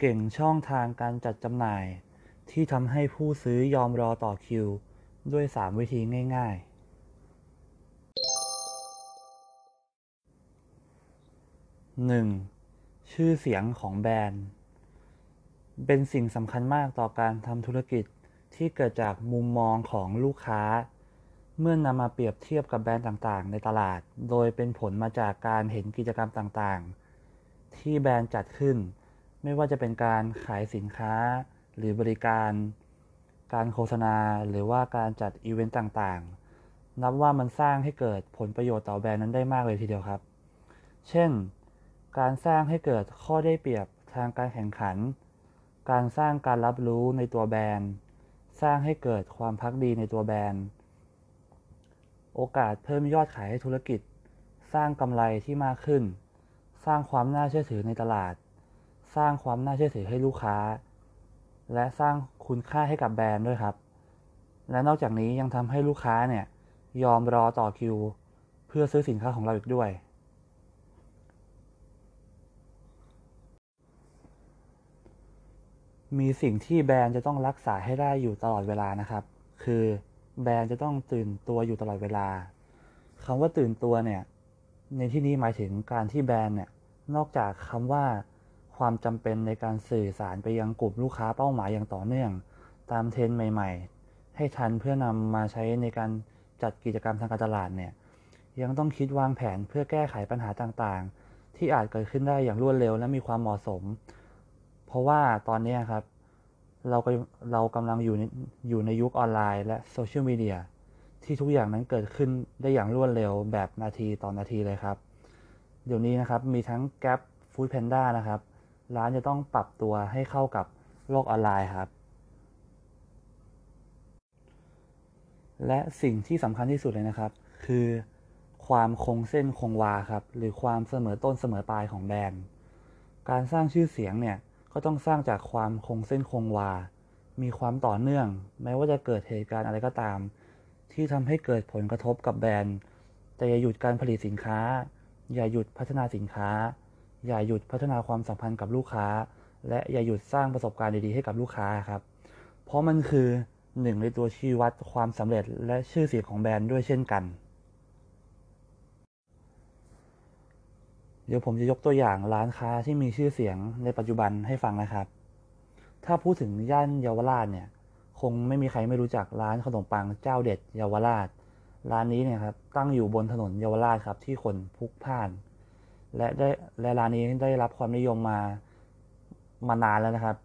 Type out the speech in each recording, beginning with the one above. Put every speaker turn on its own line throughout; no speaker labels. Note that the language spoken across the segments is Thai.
เก่งช่องทางการจัดจำหน่าย ที่ทำให้ผู้ซื้อยอมรอต่อคิว ด้วย 3 วิธีง่าย ๆ 1. ชื่อเสียงของแบรนด์ เป็นสิ่งสำคัญมากต่อการทำธุรกิจที่เกิดจากมุมมองของลูกค้า เมื่อนำมาเปรียบเทียบกับแบรนด์ต่างๆ ในตลาด โดยเป็นผลมาจากการเห็นกิจกรรมต่างๆ ที่แบรนด์จัดขึ้น ไม่ว่าจะเป็นการขายสินค้าหรือบริการ การโฆษณา หรือว่าการจัดอีเวนต์ต่างๆ นับว่ามันสร้างให้เกิดผลประโยชน์ต่อแบรนด์นั้นได้มากเลยทีเดียวครับ เช่น การสร้างให้เกิดข้อได้เปรียบทางการแข่งขัน การสร้างการรับรู้ในตัวแบรนด์ สร้างให้เกิดความพักดีในตัวแบรนด์ โอกาสเพิ่มยอดขายให้ธุรกิจ สร้างกำไรที่มากขึ้น สร้างความน่าเชื่อถือในตลาด สร้างความน่าเชื่อถือให้ลูกค้า และสร้างคุณค่าให้กับแบรนด์ด้วยครับ และนอกจากนี้ยังทำให้ลูกค้าเนี่ยยอมรอต่อคิว เพื่อซื้อสินค้าของเราอีกด้วย มีสิ่งที่แบรนด์จะต้องรักษาให้ได้อยู่ตลอดเวลานะครับ คือแบรนด์จะต้องตื่นตัวอยู่ตลอดเวลาคำว่าตื่นตัวเนี่ยในที่นี้หมายถึงการที่แบรนด์เนี่ยนอกจากคำว่า ความจำเป็นในการสื่อสารไปยังกลุ่มลูกค้าเป้าหมายอย่างต่อเนื่อง ตามเทรนด์ใหม่ ๆ ให้ทันเพื่อนำมาใช้ในการจัดกิจกรรมทางการตลาดเนี่ยยังต้องคิดวางแผนเพื่อแก้ไขปัญหาต่างๆ ที่อาจเกิดขึ้นได้อย่างรวดเร็วและมีความเหมาะสม เพราะว่าตอนนี้ครับ เราก็เรากำลังอยู่ในอยู่ในยุคออนไลน์และโซเชียลมีเดียที่ทุกอย่างนั้นเกิดขึ้นได้อย่างรวดเร็วแบบนาทีต่อนาทีเลยครับ เดี๋ยวนี้นะครับมีทั้ง Grab Foodpanda นะครับ ร้านจะต้องปรับตัวให้เข้ากับโลกออนไลน์ครับ และสิ่งที่สำคัญที่สุดเลยนะครับ คือความคงเส้นคงวาครับ หรือความเสมอต้นเสมอปลายของแบรนด์ การสร้างชื่อเสียงเนี่ยก็ต้องสร้างจากความคงเส้นคงวา มีความต่อเนื่อง แม้ว่าจะเกิดเหตุการณ์อะไรก็ตาม ที่ทำให้เกิดผลกระทบกับแบรนด์ แต่อย่าหยุดการผลิตสินค้า อย่าหยุดพัฒนาสินค้า อย่าหยุดพัฒนาความสัมพันธ์กับลูกค้า และอย่าหยุดสร้างประสบการณ์ดีๆให้กับลูกค้าครับ เพราะมันคือหนึ่งในตัวชี้วัดความสำเร็จและชื่อเสียงของแบรนด์ด้วยเช่นกัน เดี๋ยวผมจะยกตัวอย่างร้านค้าที่มีชื่อเสียงในปัจจุบันให้ฟังนะครับ ถ้าพูดถึงย่านเยาวราชเนี่ยคงไม่มีใครไม่รู้จักร้านขนมปังเจ้าเด็ดเยาวราช ร้านนี้เนี่ยครับตั้งอยู่บนถนนเยาวราชครับที่คนพลุกพล่าน และได้และร้านนี้ได้รับความนิยมมามานานแล้วนะครับ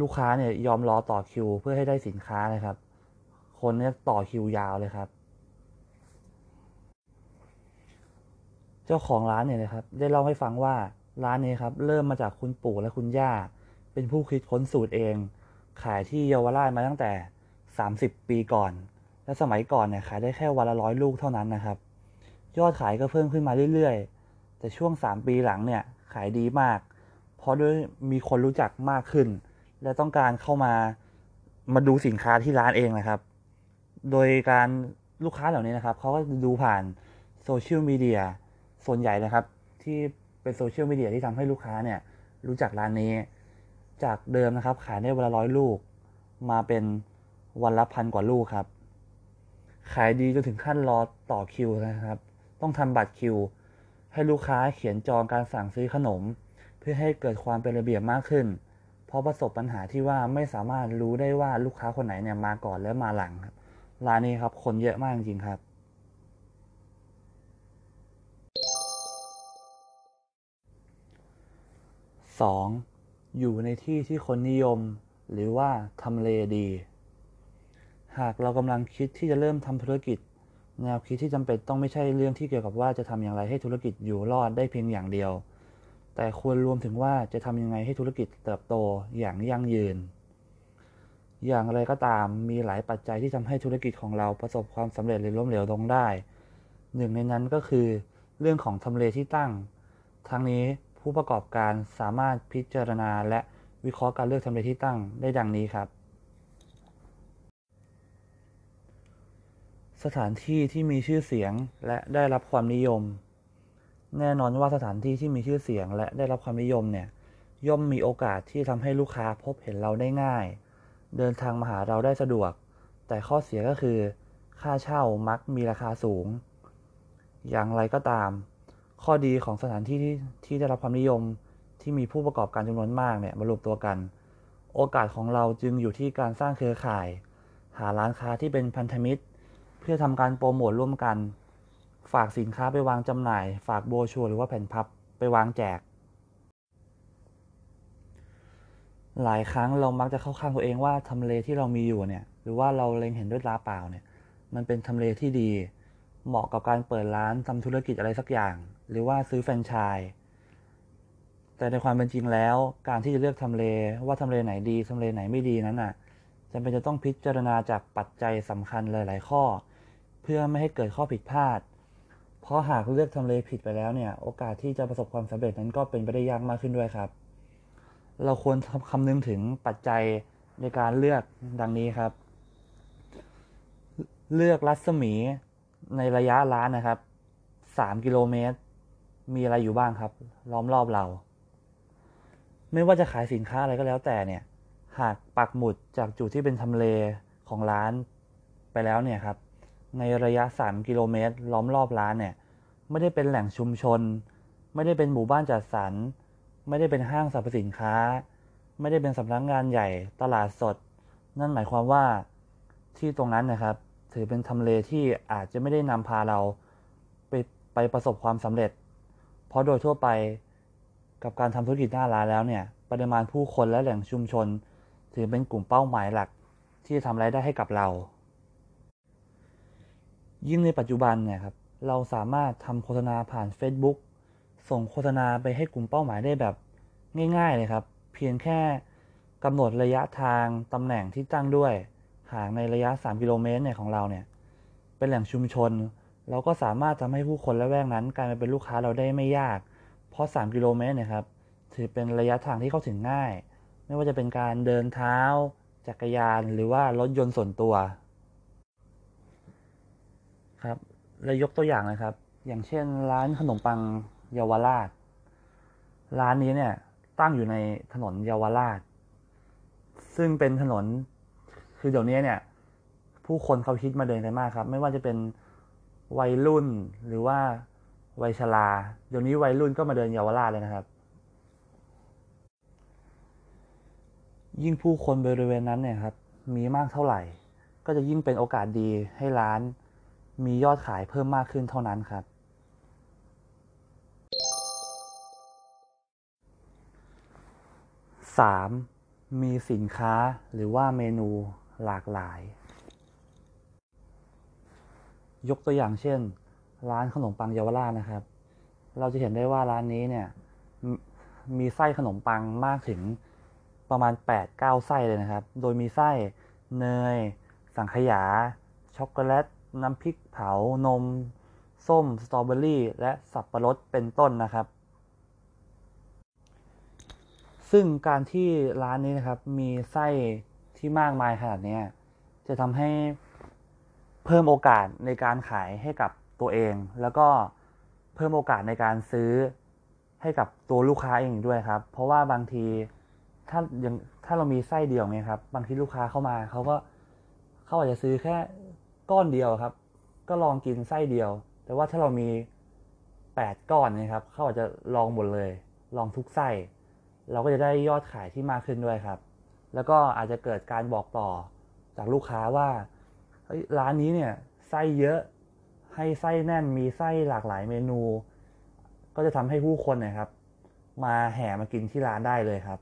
ลูกค้าเนี่ยยอมรอต่อคิว เพื่อให้ได้สินค้าเลยครับ คนเนี่ยต่อคิวยาวเลยครับ เจ้าของร้านเนี่ยนะครับ ได้เล่าให้ฟังว่าร้านนี้ครับเริ่มมาจากคุณปู่และคุณย่า เป็นผู้คิดค้นสูตรเอง ขายที่เยาวราชมาตั้งแต่ 30 ปีก่อน และสมัยก่อนเนี่ยขายได้แค่วันละร้อยลูกเท่านั้นนะครับ ยอดขายก็เพิ่มขึ้นมาเรื่อยๆ แต่ช่วง 3 ปีหลังเนี่ยขายดีมาก เพราะด้วยมีคนรู้จักมากขึ้น และต้องการเข้ามามาดูสินค้าที่ร้านเองนะครับ โดยการลูกค้าเหล่านี้นะครับเขาก็ดูผ่านโซเชียลมีเดียส่วนใหญ่นะครับ ที่เป็นโซเชียลมีเดียที่ทำให้ลูกค้าเนี่ยรู้จักร้านนี้ จากเดิมนะครับ ขายได้วันละร้อยลูก มาเป็นวันละพันกว่าลูกครับ ขายดีจนถึงขั้นรอต่อคิวนะครับ ต้องทำบัตรคิว ให้ลูกค้าเขียนจองการสั่งซื้อขนม เพื่อให้เกิดความเป็นระเบียบมากขึ้น เพราะประสบปัญหาที่ว่าไม่สามารถรู้ได้ว่าลูกค้าคนไหนเนี่ยมาก่อนและมาหลังครับร้านนี้ครับคนเยอะมากจริงครับ 2. อยู่ในที่ที่คนนิยม หรือว่าทำเลดี หากเรากำลังคิดที่จะเริ่มทำธุรกิจ แนวคิดที่จำเป็นต้องไม่ใช่เรื่องที่เกี่ยวกับว่าจะทำอย่างไรให้ธุรกิจอยู่รอดได้เพียงอย่างเดียว แต่ควรรวมถึงว่าจะทำยังไงให้ธุรกิจเติบโตอย่างยั่งยืน อย่างไรก็ตามมีหลายปัจจัยที่ทำให้ธุรกิจของเราประสบความสำเร็จหรือล้มเหลวลงได้ หนึ่งในนั้นก็คือ เรื่องของทำเลที่ตั้ง ทั้งนี้ผู้ประกอบการสามารถพิจารณาและวิเคราะห์การเลือกทำเลที่ตั้งได้ดังนี้ครับ สถานที่ที่มีชื่อเสียงและได้รับความนิยม แน่นอนว่าสถานที่ที่มีชื่อเสียงและได้รับความนิยมเนี่ย ย่อมมีโอกาสที่ทำให้ลูกค้าพบเห็นเราได้ง่าย เดินทางมาหาเราได้สะดวก แต่ข้อเสียก็คือ ค่าเช่ามักมีราคาสูง อย่างไรก็ตาม ข้อดีของสถานที่ที่ที่ได้รับความนิยมที่มีผู้ประกอบการจำนวนมากเนี่ยมารวมตัวกัน โอกาสของเราจึงอยู่ที่การสร้างเครือข่าย หาร้านค้าที่เป็นพันธมิตร เพื่อทำการโปรโมทร่วมกัน ฝากสินค้าไปวางจำหน่าย ฝากโบชัวหรือว่าแผ่นพับไปวางแจก หลายครั้งเรามักจะเข้าข้างตัวเองว่าทำเลที่เรามีอยู่เนี่ย หรือว่าเราเล็งเห็นด้วยตาเปล่าเนี่ย มันเป็นทำเลที่ดี เหมาะกับการเปิดร้านทำธุรกิจอะไรสักอย่าง หรือว่าซื้อแฟรนไชส์แต่ในความเป็นจริงแล้ว การที่จะเลือกทำเลว่าทำเลไหนดีทำเลไหนไม่ดีนั้นน่ะจำเป็นจะต้องพิจารณาจากปัจจัยสำคัญหลาย ๆ ข้อ เพื่อไม่ให้เกิดข้อผิดพลาด เพราะหากเลือกทำเลผิดไปแล้วเนี่ย โอกาสที่จะประสบความสำเร็จนั้นก็เป็นไปได้ยากมากขึ้นด้วยครับ เราควรคำนึงถึงปัจจัยในการเลือกดังนี้ครับ เลือกรัศมีในระยะร้านนะครับสามกิโลเมตร มีอะไรอยู่บ้างครับ ล้อมรอบเรา ไม่ว่าจะขายสินค้าอะไรก็แล้วแต่เนี่ย หากปักหมุดจากจุดที่เป็นทำเลของร้านไปแล้วเนี่ยครับ ในระยะ 3 กิโลเมตร ล้อมรอบร้านเนี่ย ไม่ได้เป็นแหล่งชุมชน ไม่ได้เป็นหมู่บ้านจัดสรร ไม่ได้เป็นห้างสรรพสินค้า ไม่ได้เป็นสำนักงงานใหญ่ ตลาดสด นั่นหมายความว่าที่ตรงนั้นนะครับ ถือเป็นทำเลที่อาจจะไม่ได้นำพาเราไปไปประสบความสำเร็จ เพราะโดยทั่วไปกับการทำธุรกิจหน้าร้านแล้วเนี่ย ปริมาณผู้คนและแหล่งชุมชน ถือเป็นกลุ่มเป้าหมายหลักที่จะทำรายได้ให้กับเรา ยิ่งในปัจจุบันเนี่ยครับเราสามารถทำโฆษณาผ่าน Facebook ส่งโฆษณาไปให้กลุ่มเป้าหมายได้แบบง่ายๆเลยครับ เพียงแค่กำหนดระยะทางตำแหน่งที่ตั้งด้วยห่ากในระยะ 3 กิโลเมตรเนี่ยของเราเนี่ยเป็นแหล่งชุมชน เราก็สามารถทำให้ผู้คนและแวกนั้นกลายมาเป็นลูกค้าเราได้ไม่ยาก เพราะ 3 กิโลเมตรเนี่ยครับถือเป็นระยะทางที่เข้าถึงง่าย ไม่ว่าจะเป็นการเดินเท้า จักรยาน หรือว่ารถยนต์ส่วนตัว ครับ เลยยกตัวอย่างนะครับ อย่างเช่น ร้านขนมปังเยาวราช ร้านนี้เนี่ยตั้งอยู่ในถนนเยาวราช ซึ่งเป็นถนนคือเดี๋ยวนี้เนี่ย ผู้คนเขาคิดมาเดินกันมากครับ ไม่ว่าจะเป็นวัยรุ่นหรือว่าวัยชราเดี๋ยวนี้วัยรุ่นก็มาเดินเยาวราชเลยนะครับ ยิ่งผู้คนบริเวณนั้นเนี่ยครับ มีมากเท่าไหร่ ก็จะยิ่งเป็นโอกาสดีให้ร้าน มียอดขายเพิ่มมากขึ้นเท่านั้นครับ 3. มีสินค้าหรือว่าเมนูหลากหลาย ยกตัวอย่างเช่น ร้านขนมปังเยาวราชนะครับ เราจะเห็นได้ว่าร้านนี้เนี่ยมมีไส้ขนมปังมากถึงประมาณ 8-9 ไส้เลยนะครับ โดยมีไส้เนย สังขยา ช็อกโกแลต น้ำพริกเผานม ส้ม สตรอเบอรี่ และสับประรดเป็นต้นนะครับ ซึ่งการที่ร้านนี้นะครับมีไส้ที่มากมายขนาดนี้จะทำให้เพิ่มโอกาสในการขายให้กับตัวเอง แล้วก็เพิ่มโอกาสในการซื้อให้กับตัวลูกค้าเองด้วยครับ เพราะว่าบางทีถ้ายังถ้าเรามีไส้เดียวเนี่ยครับ บางทีลูกค้าเข้ามาเขาก็เขาอาจจะซื้อแค่ ก้อนเดียวครับ ก็ลองกินไส้เดียว แต่ว่าถ้าเรามีแปดก้อนนะครับเขาอาจจะลองหมดเลย ลองทุกไส้ เราก็จะได้ยอดขายที่มากขึ้นด้วยครับ แล้วก็อาจจะเกิดการบอกต่อจากลูกค้าว่าร้านนี้เนี่ยไส้เยอะให้ไส้แน่นมีไส้หลากหลายเมนู ก็จะทำให้ผู้คนนะครับ มาแห่มากินที่ร้านได้เลยครับ